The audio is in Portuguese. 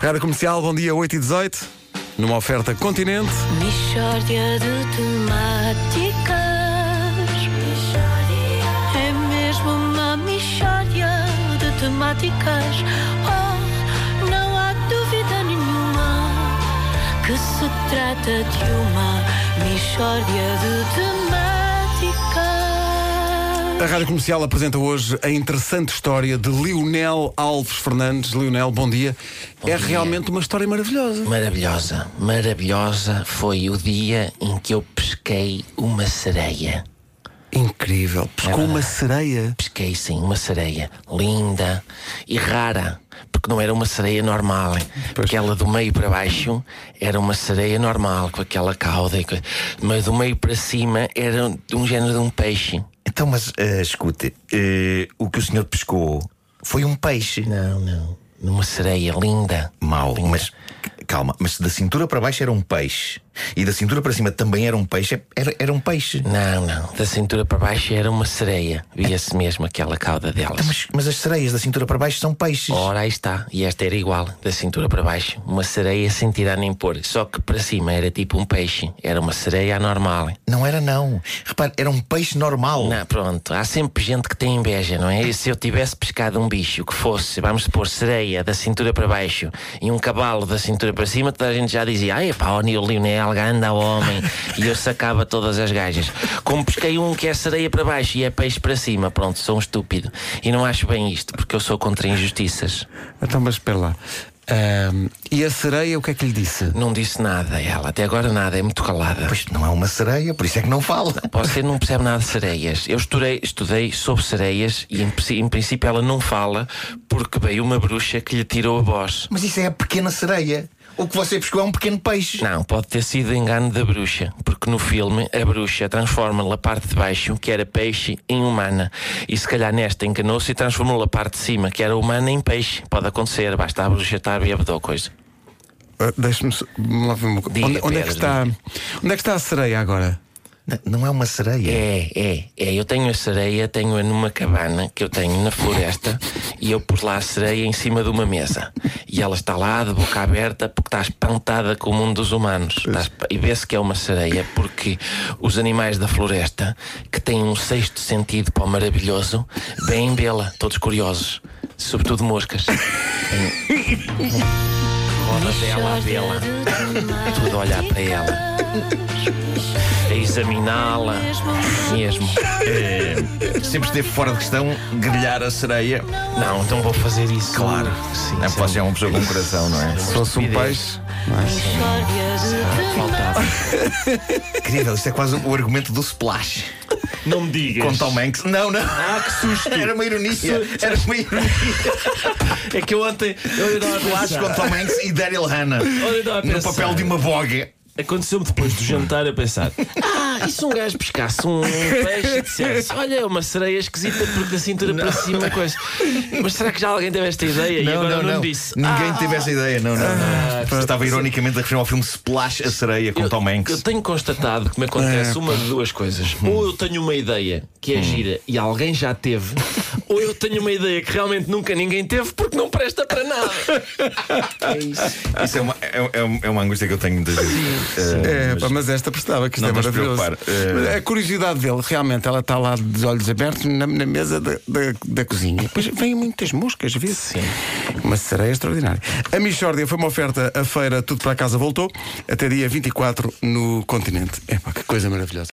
Rádio Comercial, bom dia 8 e 18 Numa oferta Continente. Mishória de temáticas. É mesmo uma mishória de temáticas. Oh, não há dúvida nenhuma que se trata de uma mishória de temáticas. A Rádio Comercial apresenta hoje a interessante história de Lionel Alves Fernandes. Lionel, bom dia. é dia. realmente uma história maravilhosa. Maravilhosa, maravilhosa foi o dia em que eu pesquei uma sereia. Incrível. Pescou É uma sereia. Pesquei sim, uma sereia linda e rara, porque não era uma sereia normal. Porque ela do meio para baixo era uma sereia normal, com aquela cauda, mas do meio para cima era de um género de um peixe. Então, mas eh, escute, eh, o que o senhor pescou foi um peixe. Não, não. Numa sereia linda. Mau, Linda. mas calma, mas se da cintura para baixo era um peixe e da cintura para cima também era um peixe, era, era um peixe. Não, não. Da cintura para baixo era uma sereia. Via-se mesmo aquela cauda delas. Então, mas, mas as sereias da cintura para baixo são peixes. Ora, aí está. E esta era igual, da cintura para baixo. Uma sereia sem tirar nem pôr. Só que para cima era tipo um peixe. Era uma sereia anormal. Não era, não. Repare, era um peixe normal. Não, pronto. Há sempre gente que tem inveja, não é? E se eu tivesse pescado um bicho que fosse, vamos supor, sereia da cintura para baixo e um cavalo da cintura para cima, toda a gente já dizia: ai, pá, o Lionel, ganda homem. e eu sacava todas as gajas. Como pesquei um que é sereia para baixo e é peixe para cima, pronto, sou um estúpido. E não acho bem isto, porque eu sou contra injustiças. Então, mas espera lá. Ahm, e a sereia, o que é que lhe disse? Não disse nada ela, até agora nada, é muito calada. Pois não é uma sereia, por isso é que não fala. Você não percebe nada de sereias. Eu estudei, estudei sobre sereias e, em, em princípio, ela não fala porque veio uma bruxa que lhe tirou a voz. Mas isso é a pequena sereia. O que você pescou é um pequeno peixe. Não, pode ter sido engano da bruxa, porque no filme a bruxa transforma-lhe a parte de baixo, que era peixe, em humana. E se calhar nesta enganou-se e transformou-lhe a parte de cima, que era humana, em peixe. Pode acontecer, basta a bruxa estar bêbada ou coisa. Ah, Deixa-me Onde, onde é que está, onde é que está a sereia agora? Não é uma sereia. É, é, é. Eu tenho a sereia, tenho-a numa cabana que eu tenho na floresta e eu pus lá a sereia em cima de uma mesa. E ela está lá de boca aberta porque está espantada com o mundo dos humanos. Está esp- e vê-se que é uma sereia porque os animais da floresta, que têm um sexto sentido para o maravilhoso, vêm vê-la, todos curiosos. Sobretudo moscas. Roda dela a vê-la. Tudo a olhar para ela. A examiná-la. Mesmo. Sempre esteve fora de questão grelhar a sereia. Não, então vou fazer isso. Claro. Sim, Não sim. pode ser uma pessoa com coração, não é? Se fosse um peixe. é? De Faltava. Incrível, isto é quase o argumento do splash. Não me digas. Com Tom Hanks. Não, não. Ah, que susto. Era uma ironia. Era uma ironia. É que eu ontem. Eu Splash pensar. com Tom Hanks e Daryl Hannah. Olha, eu a No papel de uma boga. Aconteceu-me depois do jantar a pensar: Ah, e se um gajo pescasse um peixe e dissesse: Olha, é uma sereia esquisita porque da cintura para cima é coisa. Mas será que já alguém teve esta ideia? e Não, agora não, não, disse. Ninguém Ah, teve essa ideia, não, não. não. Estava ironicamente a referir ao filme Splash a Sereia com Tom Hanks. eu tenho constatado que me acontece uma de duas coisas. Ou eu tenho uma ideia que é gira e alguém já teve, ou eu tenho uma ideia que realmente nunca ninguém teve porque não presta para nada. É isso. Isso é uma, é, é uma- é uma angústia que eu tenho muitas vezes. É, Eh, pá, mas esta prestava, que isto Não é maravilhoso. eh. Mas A curiosidade dele, realmente, ela está lá de olhos abertos na, na mesa da, da, da cozinha. Depois vêm muitas moscas, vê-se. Uma sereia extraordinária. A Michórdia foi uma oferta, a feira Tudo para Casa voltou, até dia 24 no continente. É pá, que coisa maravilhosa.